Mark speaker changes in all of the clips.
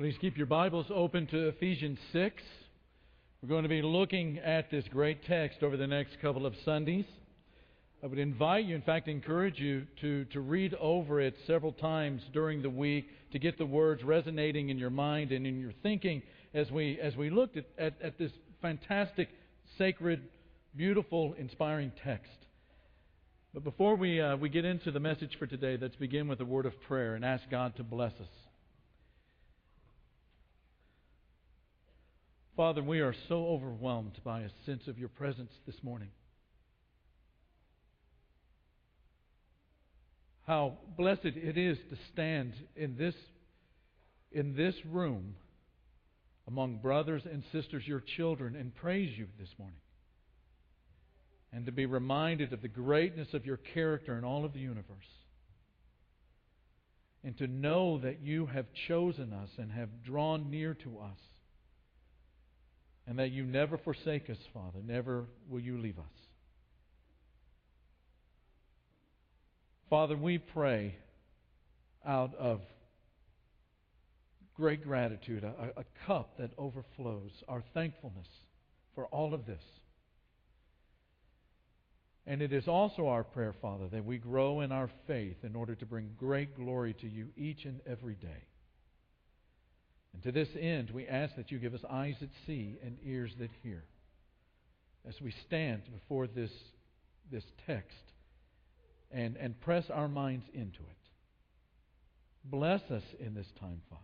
Speaker 1: Please keep your Bibles open to Ephesians 6. We're going to be looking at this great text over the next couple of Sundays. I would invite you, in fact, encourage you to, to read over it several times during the week to get the words resonating in your mind and in your thinking as we, as we looked at, at, at this fantastic, sacred, beautiful, inspiring text. But before we, uh, we get into the message for today, let's begin with a word of prayer and ask God to bless us. Father, we are so overwhelmed by a sense of your presence this morning. How blessed it is to stand in this, in this room among brothers and sisters, your children, and praise you this morning. And to be reminded of the greatness of your character in all of the universe. And to know that you have chosen us and have drawn near to us. And that you never forsake us, Father. Never will you leave us. Father, we pray out of great gratitude, a, a, cup that overflows, our thankfulness for all of this. And it is also our prayer, Father, that we grow in our faith in order to bring great glory to you each and every day. And to this end, we ask that you give us eyes that see and ears that hear as we stand before this, this text and, and press our minds into it. Bless us in this time, Father.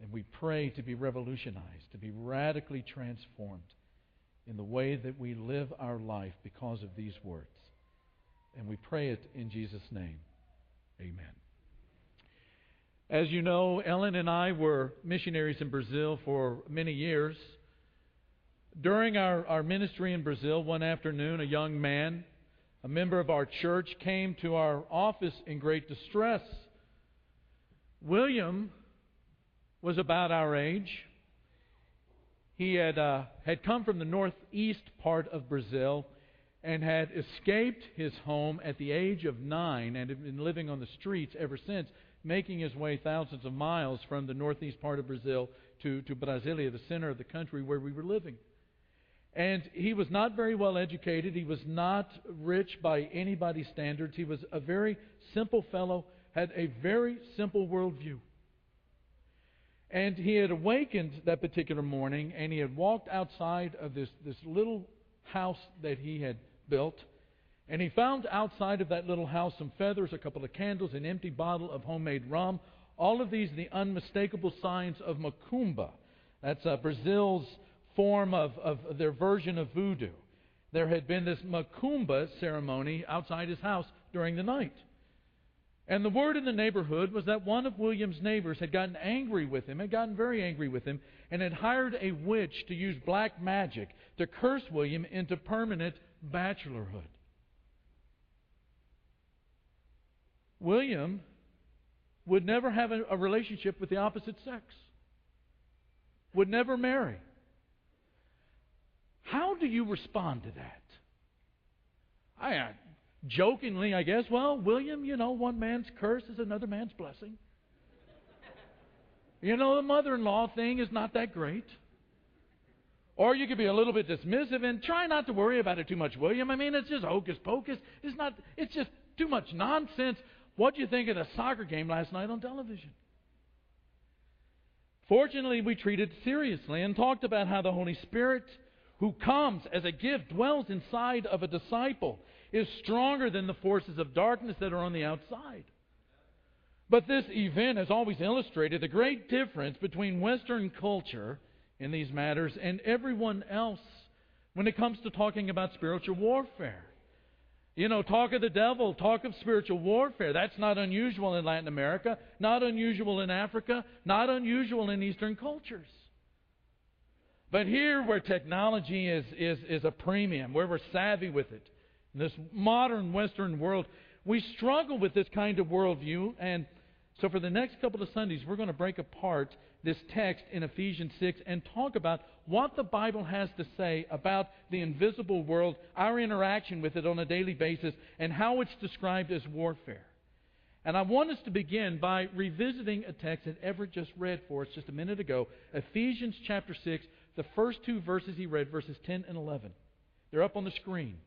Speaker 1: And we pray to be revolutionized, to be radically transformed in the way that we live our life because of these words. And we pray it in Jesus' name. Amen. As you know, Ellen and I were missionaries in Brazil for many years. During our, our ministry in Brazil, one afternoon, a young man a member of our church came to our office in great distress. William was about our age. He had, uh, had come from the northeast part of Brazil and had escaped his home at the age of nine and had been living on the streets ever since, making his way thousands of miles from the northeast part of Brazil to, to Brasilia, the center of the country where we were living. And he was not very well educated. He was not rich by anybody's standards. He was a very simple fellow, had a very simple worldview. And he had awakened that particular morning and he had walked outside of this, this little house that he had built. And he found outside of that little house some feathers, a couple of candles, an empty bottle of homemade rum. All of these the unmistakable signs of macumba. That's uh, Brazil's form of, of their version of voodoo. There had been this macumba ceremony outside his house during the night. And the word in the neighborhood was that one of William's neighbors had gotten angry with him, had gotten very angry with him, and had hired a witch to use black magic to curse William into permanent bachelorhood. William would never have a, a relationship with the opposite sex, would never marry. How do you respond to that? I uh, jokingly, I guess, well, William, you know, one man's curse is another man's blessing. You know, the mother in law thing is not that great. Or you could be a little bit dismissive and try not to worry about it too much, William. I mean, it's just hocus pocus. It's not. It's just too much nonsense. What do you think of the soccer game last night on television? Fortunately, we treated it seriously and talked about how the Holy Spirit who comes as a gift, dwells inside of a disciple, is stronger than the forces of darkness that are on the outside. But this event has always illustrated the great difference between Western culture in these matters and everyone else when it comes to talking about spiritual warfare. You know, talk of the devil, talk of spiritual warfare. That's not unusual in Latin America, not unusual in Africa, not unusual in Eastern cultures. But here, where technology is, is, is a premium, where we're savvy with it, in this modern Western world, we struggle with this kind of worldview. And so, for the next couple of Sundays, we're going to break apart this text in Ephesians 6 and talk about what the Bible has to say about the invisible world, our interaction with it on a daily basis, and how it's described as warfare. And I want us to begin by revisiting a text that Everett just read for us just a minute ago Ephesians chapter 6, the first two verses he read, verses 10 and 11. They're up on the screen.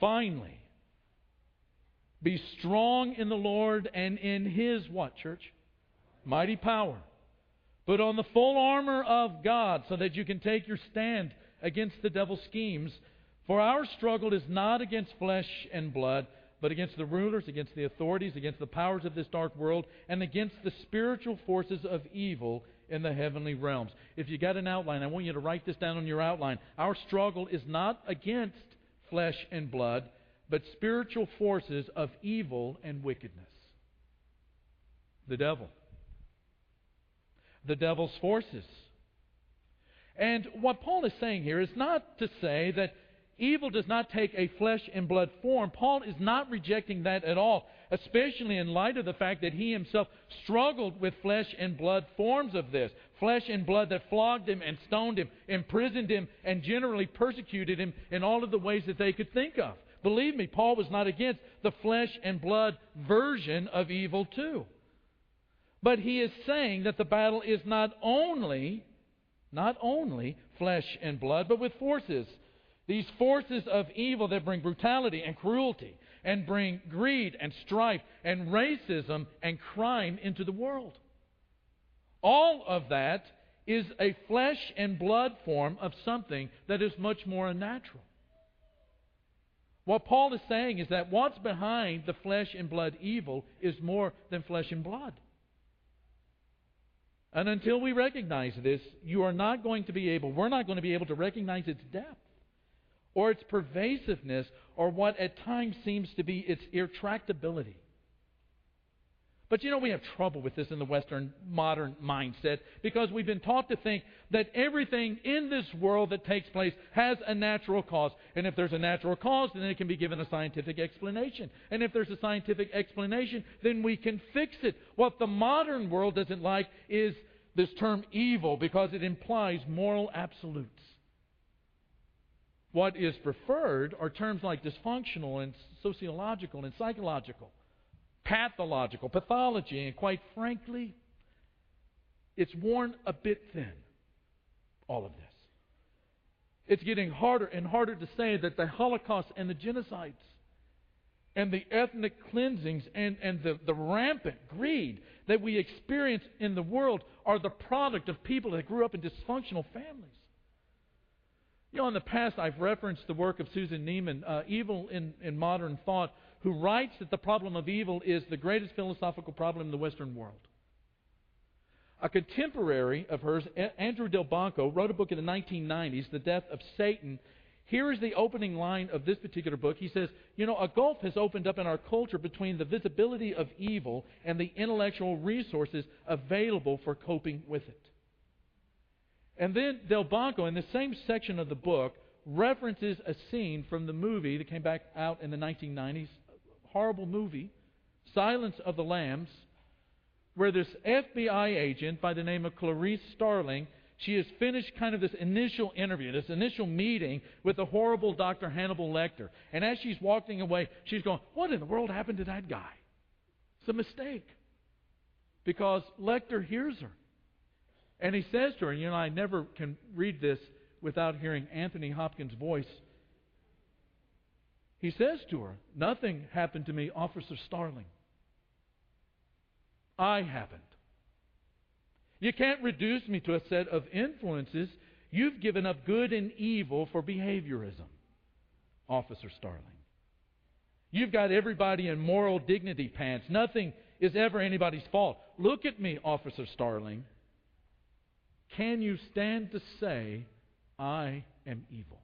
Speaker 1: Finally, be strong in the Lord and in his what, church? Mighty power. Put on the full armor of God so that you can take your stand against the devil's schemes. For our struggle is not against flesh and blood, but against the rulers, against the authorities, against the powers of this dark world, and against the spiritual forces of evil in the heavenly realms. If you got an outline, I want you to write this down on your outline. Our struggle is not against flesh and blood, but spiritual forces of evil and wickedness. The devil. The devil's forces. And what Paul is saying here is not to say that evil does not take a flesh and blood form. Paul is not rejecting that at all, especially in light of the fact that he himself struggled with flesh and blood forms of this. Flesh and blood that flogged him and stoned him, imprisoned him, and generally persecuted him in all of the ways that they could think of. Believe me, Paul was not against the flesh and blood version of evil, too. But he is saying that the battle is not only, not only flesh and blood, but with forces. These forces of evil that bring brutality and cruelty and bring greed and strife and racism and crime into the world. All of that is a flesh and blood form of something that is much more unnatural. What Paul is saying is that what's behind the flesh and blood evil is more than flesh and blood. And until we recognize this, you are not going to be able, we're not going to be able to recognize its depth or its pervasiveness or what at times seems to be its irretractability. But you know, we have trouble with this in the Western modern mindset because we've been taught to think that everything in this world that takes place has a natural cause. And if there's a natural cause, then it can be given a scientific explanation. And if there's a scientific explanation, then we can fix it. What the modern world doesn't like is this term evil because it implies moral absolutes. What is preferred are terms like dysfunctional and sociological and psychological pathological, pathology, and quite frankly, it's worn a bit thin, all of this. It's getting harder and harder to say that the Holocaust and the genocides and the ethnic cleansings and, and the, the rampant greed that we experience in the world are the product of people that grew up in dysfunctional families. You know, in the past, I've referenced the work of Susan Neiman, uh, Evil in, in Modern Thought, who writes that the problem of evil is the greatest philosophical problem in the Western world. A contemporary of hers, Andrew Delbanco, wrote a book in the 1990s, The Death of Satan. Here is the opening line of this particular book. He says, You know, a gulf has opened up in our culture between the visibility of evil and the intellectual resources available for coping with it. And then Delbanco, in the same section of the book, references a scene from the movie that came back out in the 1990s, horrible movie, Silence of the Lambs, where this FBI agent by the name of Clarice Starling, she has finished kind of this initial interview, this initial meeting with the horrible Dr. Hannibal Lecter. And as she's walking away, she's going, What in the world happened to that guy? It's a mistake. Because Lecter hears her. And he says to her, and you know, I never can read this without hearing Anthony Hopkins' voice he says to her, Nothing happened to me, Officer Starling. I haven't. You can't reduce me to a set of influences. You've given up good and evil for behaviorism, Officer Starling. You've got everybody in moral dignity pants. Nothing is ever anybody's fault. Look at me, Officer Starling. Can you stand to say, I am evil?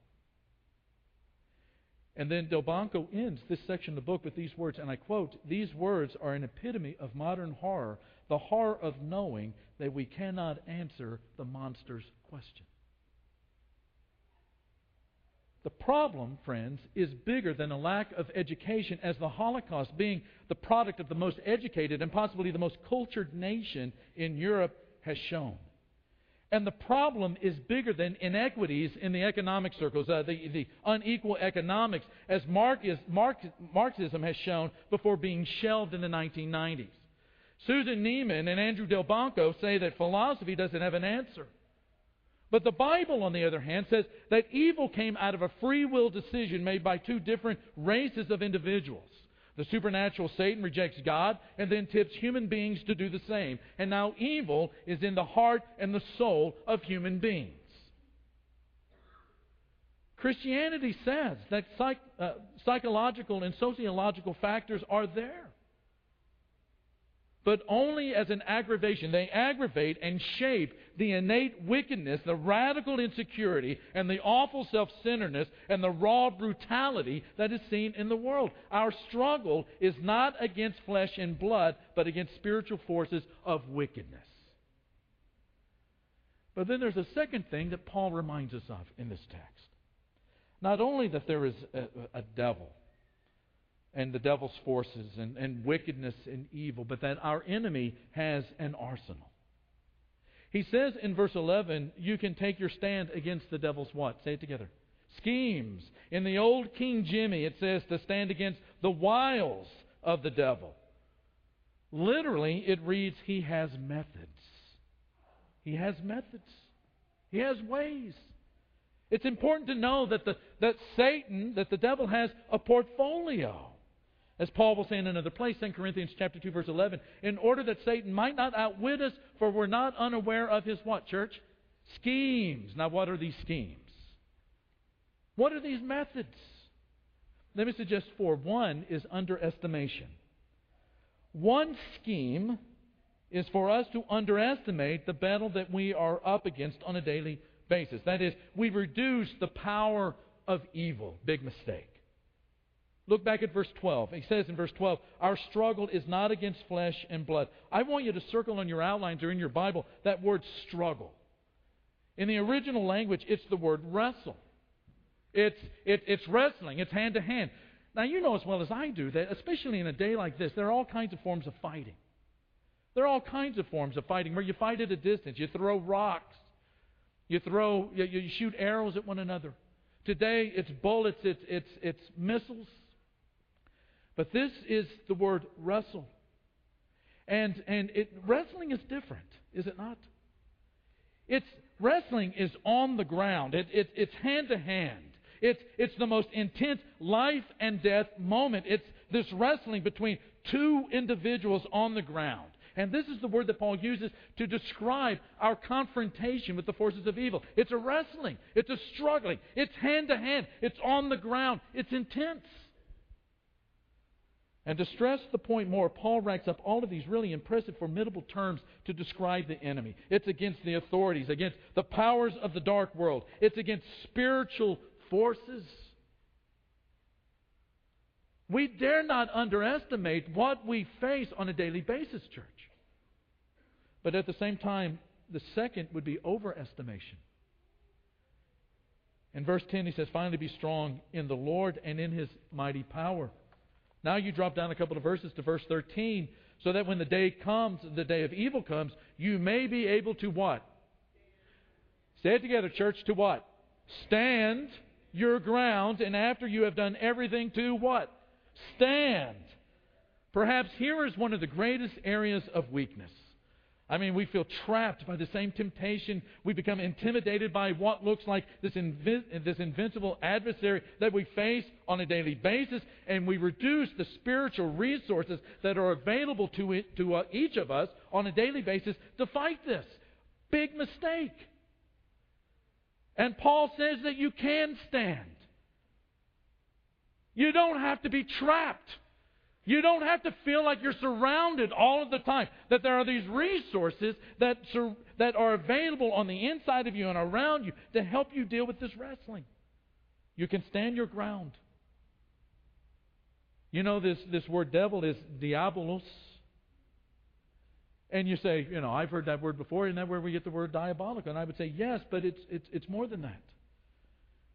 Speaker 1: And then Delbanco ends this section of the book with these words, and I quote These words are an epitome of modern horror, the horror of knowing that we cannot answer the monster's question. The problem, friends, is bigger than a lack of education, as the Holocaust, being the product of the most educated and possibly the most cultured nation in Europe, has shown. And the problem is bigger than inequities in the economic circles, uh, the, the unequal economics, as Marxism has shown before being shelved in the 1990s. Susan Neiman and Andrew Delbanco say that philosophy doesn't have an answer. But the Bible, on the other hand, says that evil came out of a free will decision made by two different races of individuals. The supernatural Satan rejects God and then tips human beings to do the same. And now evil is in the heart and the soul of human beings. Christianity says that psych, uh, psychological and sociological factors are there but only as an aggravation. They aggravate and shape the innate wickedness, the radical insecurity, and the awful self centeredness and the raw brutality that is seen in the world. Our struggle is not against flesh and blood, but against spiritual forces of wickedness. But then there's a second thing that Paul reminds us of in this text. Not only that there is a, a devil, and the devil's forces and, and wickedness and evil, but that our enemy has an arsenal. He says in verse 11, you can take your stand against the devil's what? Say it together. Schemes. In the old King Jimmy, it says to stand against the wiles of the devil. Literally, it reads, He has methods. He has methods. He has ways. It's important to know that, the, that Satan, that the devil has a portfolio. As Paul will say in another place, 2 Corinthians chapter 2, verse 11, in order that Satan might not outwit us, for we're not unaware of his what, church? Schemes. Now, what are these schemes? What are these methods? Let me suggest four. One is underestimation. One scheme is for us to underestimate the battle that we are up against on a daily basis. That is, we reduce the power of evil. Big mistake. Look back at verse 12. He says in verse 12, Our struggle is not against flesh and blood. I want you to circle on your outlines or in your Bible that word struggle. In the original language, it's the word wrestle. It's, it, it's wrestling, it's hand to hand. Now, you know as well as I do that, especially in a day like this, there are all kinds of forms of fighting. There are all kinds of forms of fighting where you fight at a distance. You throw rocks, you throw, you, you shoot arrows at one another. Today, it's bullets, it's, it's, it's missiles, but this is the word wrestle. And, and it, wrestling is different, is it not? It's, wrestling is on the ground, it, it, it's hand to hand. It's, it's the most intense life and death moment. It's this wrestling between two individuals on the ground. And this is the word that Paul uses to describe our confrontation with the forces of evil. It's a wrestling, it's a struggling, it's hand to hand, it's on the ground, it's intense. And to stress the point more, Paul racks up all of these really impressive, formidable terms to describe the enemy. It's against the authorities, against the powers of the dark world, it's against spiritual forces. We dare not underestimate what we face on a daily basis, church. But at the same time, the second would be overestimation. In verse 10, he says, Finally, be strong in the Lord and in his mighty power. Now you drop down a couple of verses to verse 13, so that when the day comes, the day of evil comes, you may be able to what? Say it together, church, to what? Stand your ground, and after you have done everything to what? Stand. Perhaps here is one of the greatest areas of weakness. I mean, we feel trapped by the same temptation. We become intimidated by what looks like this, this invincible adversary that we face on a daily basis, and we reduce the spiritual resources that are available to, it, to uh, each of us on a daily basis to fight this. Big mistake. And Paul says that you can stand. You don't have to be trapped. You don't have to feel like you're surrounded all of the time. That there are these resources that, sur- that are available on the inside of you and around you to help you deal with this wrestling. You can stand your ground. You know, this, this word devil is diabolos. And you say, you know, I've heard that word before. Isn't that where we get the word diabolical? And I would say, yes, but it's, it's, it's more than that.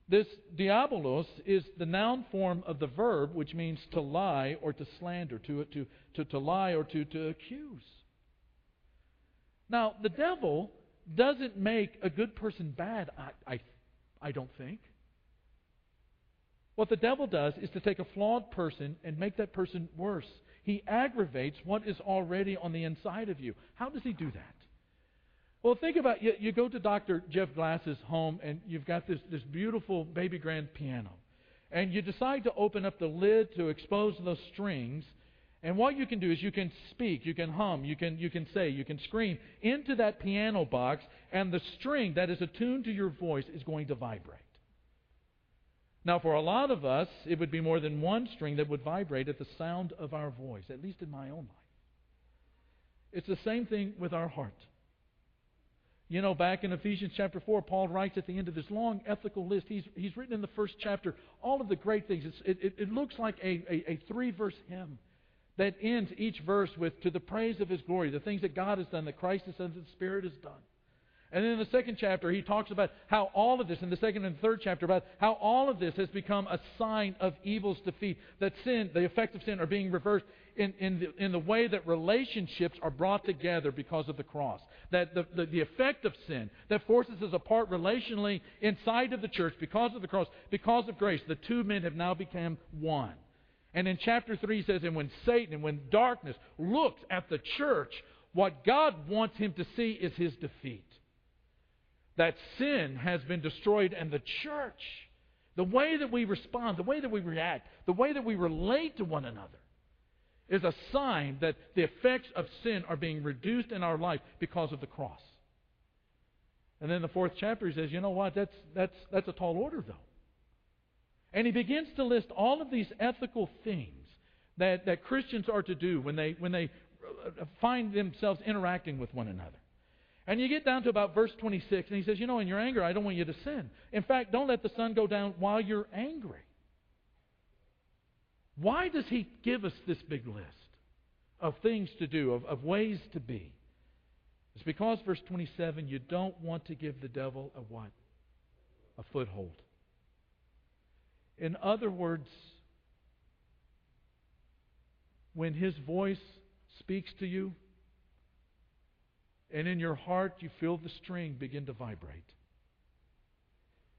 Speaker 1: This diabolos is the noun form of the verb, which means to lie or to slander, to, to, to, to lie or to, to accuse. Now, the devil doesn't make a good person bad, I, I, I don't think. What the devil does is to take a flawed person and make that person worse. He aggravates what is already on the inside of you. How does he do that? Well, think about you, you go to Dr. Jeff Glass's home and you've got this, this beautiful baby grand piano. And you decide to open up the lid to expose those strings. And what you can do is you can speak, you can hum, you can, you can say, you can scream into that piano box, and the string that is attuned to your voice is going to vibrate. Now, for a lot of us, it would be more than one string that would vibrate at the sound of our voice, at least in my own life. It's the same thing with our heart. You know, back in Ephesians chapter 4, Paul writes at the end of this long ethical list. He's, he's written in the first chapter all of the great things. It, it, it, looks like a, a, a three verse hymn that ends each verse with, To the praise of his glory, the things that God has done, that Christ has done, that the Spirit has done. And then in the second chapter, he talks about how all of this, in the second and third chapter, about how all of this has become a sign of evil's defeat. That sin, the effects of sin, are being reversed in, in, the, in the way that relationships are brought together because of the cross. That the, the, the effect of sin that forces us apart relationally inside of the church because of the cross, because of grace, the two men have now become one. And in chapter 3 he says, And when Satan and when darkness looks at the church, what God wants him to see is his defeat that sin has been destroyed and the church, the way that we respond, the way that we react, the way that we relate to one another, is a sign that the effects of sin are being reduced in our life because of the cross. And then the fourth chapter, he says, you know what? That's, that's, that's a tall order, though. And he begins to list all of these ethical things that, that Christians are to do when they, when they find themselves interacting with one another. And you get down to about verse 26, and he says, You know, in your anger, I don't want you to sin. In fact, don't let the sun go down while you're angry. Why does he give us this big list of things to do, of, of ways to be? It's because, verse 27, you don't want to give the devil a what? A foothold. In other words, when his voice speaks to you, and in your heart you feel the string begin to vibrate,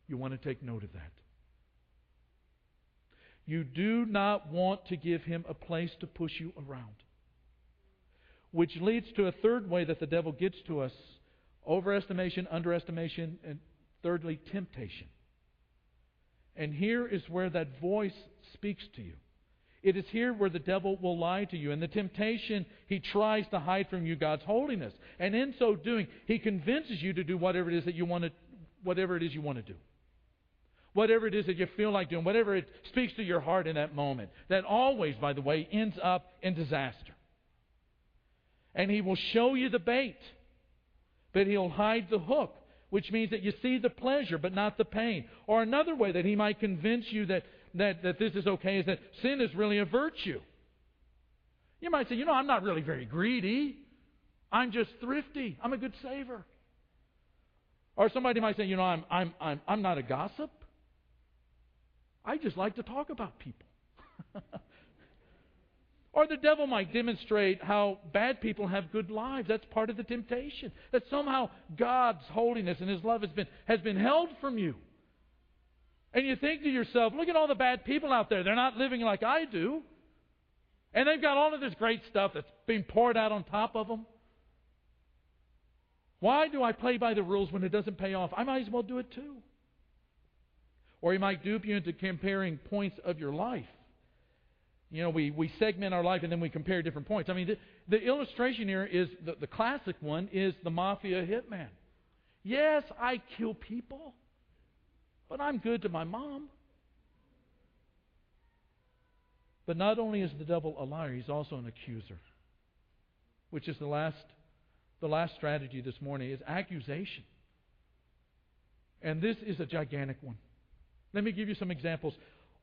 Speaker 1: you want to take note of that. You do not want to give him a place to push you around. Which leads to a third way that the devil gets to us overestimation, underestimation, and thirdly, temptation. And here is where that voice speaks to you. It is here where the devil will lie to you. And the temptation, he tries to hide from you God's holiness. And in so doing, he convinces you to do whatever it is that you want to, whatever it is you want to do. Whatever it is that you feel like doing, whatever it speaks to your heart in that moment. That always, by the way, ends up in disaster. And he will show you the bait, but he'll hide the hook which means that you see the pleasure but not the pain. Or another way that he might convince you that that, that this is okay is that sin is really a virtue. You might say, you know, I'm not really very greedy. I'm just thrifty. I'm a good saver. Or somebody might say, you know, I'm, I'm, I'm, I'm not a gossip. I just like to talk about people. or the devil might demonstrate how bad people have good lives. That's part of the temptation. That somehow God's holiness and His love has been, has been held from you. And you think to yourself, look at all the bad people out there. They're not living like I do. And they've got all of this great stuff that's being poured out on top of them. Why do I play by the rules when it doesn't pay off? I might as well do it too. Or he might dupe you into comparing points of your life. You know, we, we segment our life and then we compare different points. I mean, the, the illustration here is the, the classic one is the mafia hitman. Yes, I kill people. But I'm good to my mom. But not only is the devil a liar, he's also an accuser. Which is the last the last strategy this morning is accusation. And this is a gigantic one. Let me give you some examples.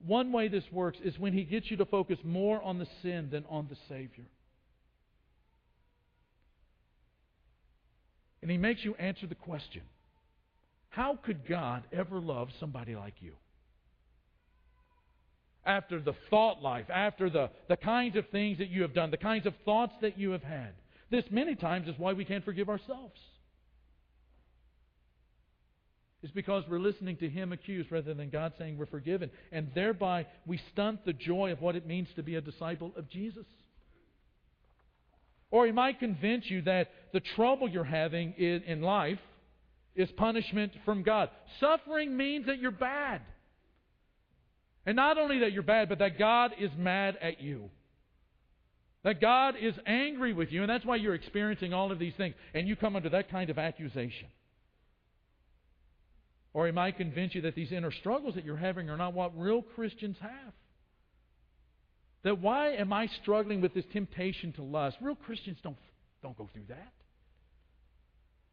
Speaker 1: One way this works is when he gets you to focus more on the sin than on the Savior. And he makes you answer the question how could God ever love somebody like you? After the thought life, after the, the kinds of things that you have done, the kinds of thoughts that you have had. This many times is why we can't forgive ourselves. It's because we're listening to him accused rather than God saying we're forgiven. And thereby we stunt the joy of what it means to be a disciple of Jesus. Or he might convince you that the trouble you're having in, life is punishment from God. Suffering means that you're bad. And not only that you're bad, but that God is mad at you. That God is angry with you, and that's why you're experiencing all of these things. And you come under that kind of accusation. Or he might convince you that these inner struggles that you're having are not what real Christians have. That why am I struggling with this temptation to lust? Real Christians don't, don't go through that.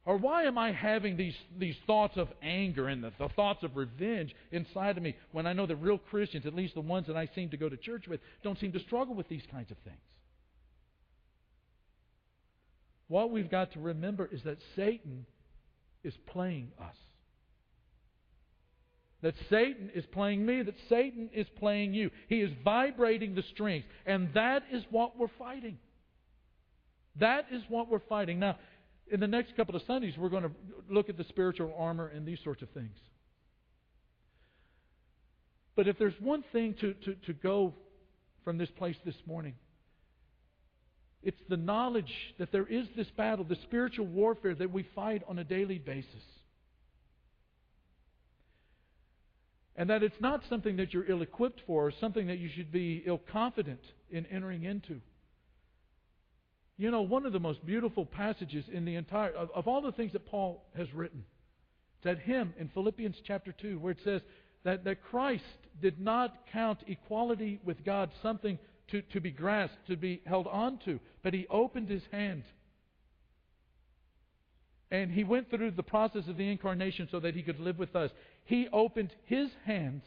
Speaker 1: Or why am I having these, these thoughts of anger and the, the thoughts of revenge inside of me when I know that real Christians, at least the ones that I seem to go to church with, don't seem to struggle with these kinds of things? What we've got to remember is that Satan is playing us. That Satan is playing me, that Satan is playing you. He is vibrating the strings. And that is what we're fighting. That is what we're fighting. Now, in the next couple of Sundays, we're going to look at the spiritual armor and these sorts of things. But if there's one thing to, to, to go from this place this morning, it's the knowledge that there is this battle, the spiritual warfare that we fight on a daily basis. And that it's not something that you're ill equipped for or something that you should be ill confident in entering into. You know, one of the most beautiful passages in the entire, of, of all the things that Paul has written, it's that hymn in Philippians chapter 2 where it says that, that Christ did not count equality with God something to, to be grasped, to be held on to, but he opened his hand. And he went through the process of the incarnation so that he could live with us. He opened his hands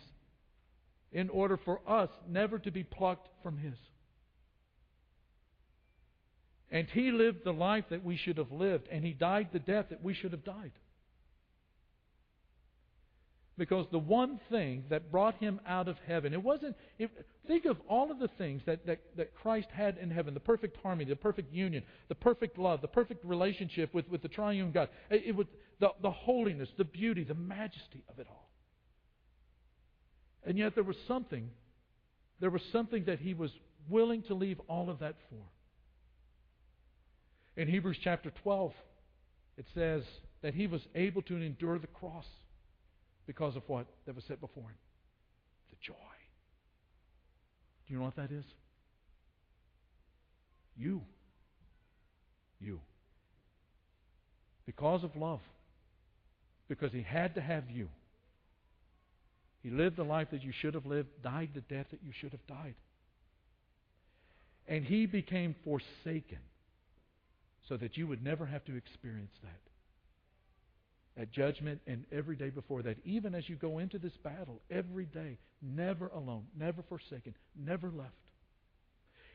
Speaker 1: in order for us never to be plucked from his. And he lived the life that we should have lived, and he died the death that we should have died. Because the one thing that brought him out of heaven, it wasn't. It, think of all of the things that, that, that Christ had in heaven the perfect harmony, the perfect union, the perfect love, the perfect relationship with, with the triune God. It, it was the, the holiness, the beauty, the majesty of it all. And yet there was something, there was something that he was willing to leave all of that for. In Hebrews chapter 12, it says that he was able to endure the cross because of what that was set before him the joy. Do you know what that is? You. You. Because of love. Because he had to have you. He lived the life that you should have lived, died the death that you should have died. And he became forsaken so that you would never have to experience that. That judgment and every day before that, even as you go into this battle, every day, never alone, never forsaken, never left.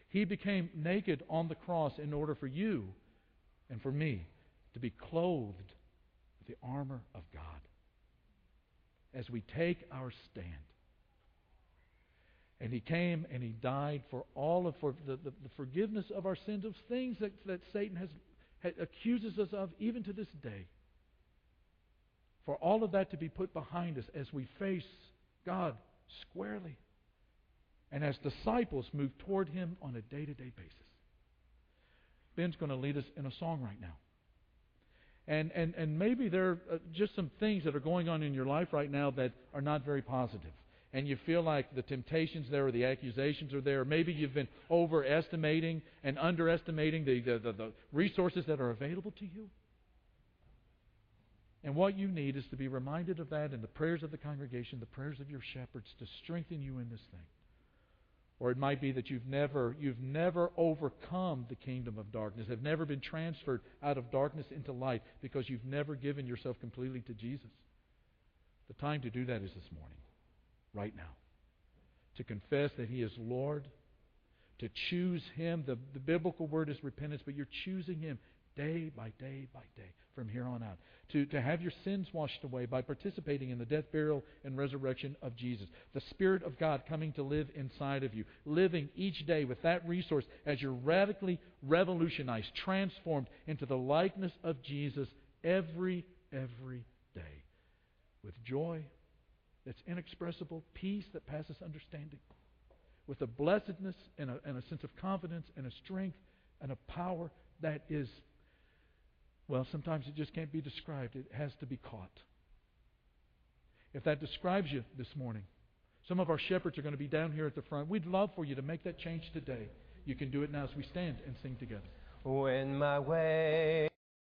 Speaker 1: He became naked on the cross in order for you and for me to be clothed with the armor of God as we take our stand. And he came and he died for all of for the, the, the forgiveness of our sins, of things that, that Satan has, has accuses us of even to this day. For all of that to be put behind us as we face God squarely. And as disciples move toward him on a day to day basis. Ben's going to lead us in a song right now. And, and, and maybe there are just some things that are going on in your life right now that are not very positive and you feel like the temptations there or the accusations are there. Maybe you've been overestimating and underestimating the, the, the, the, resources that are available to you. And what you need is to be reminded of that in the prayers of the congregation, the prayers of your shepherds to strengthen you in this thing. Or it might be that you've never, you've never overcome the kingdom of darkness, have never been transferred out of darkness into light because you've never given yourself completely to Jesus. The time to do that is this morning right now. To confess that He is Lord, to choose Him. The, the biblical word is repentance, but you're choosing Him day by day by day from here on out. To, to have your sins washed away by participating in the death, burial, and resurrection of Jesus. The Spirit of God coming to live inside of you. Living each day with that resource as you're radically revolutionized, transformed into the likeness of Jesus every, every day. with joy that's inexpressible, peace that passes understanding, with a blessedness and a, and a sense of confidence and a strength and a power that is, well, sometimes it just can't be described. It has to be caught. If that describes you this morning, some of our shepherds are going to be down here at the front. We'd love for you to make that change today. You can do it now as we stand and sing together.
Speaker 2: When my way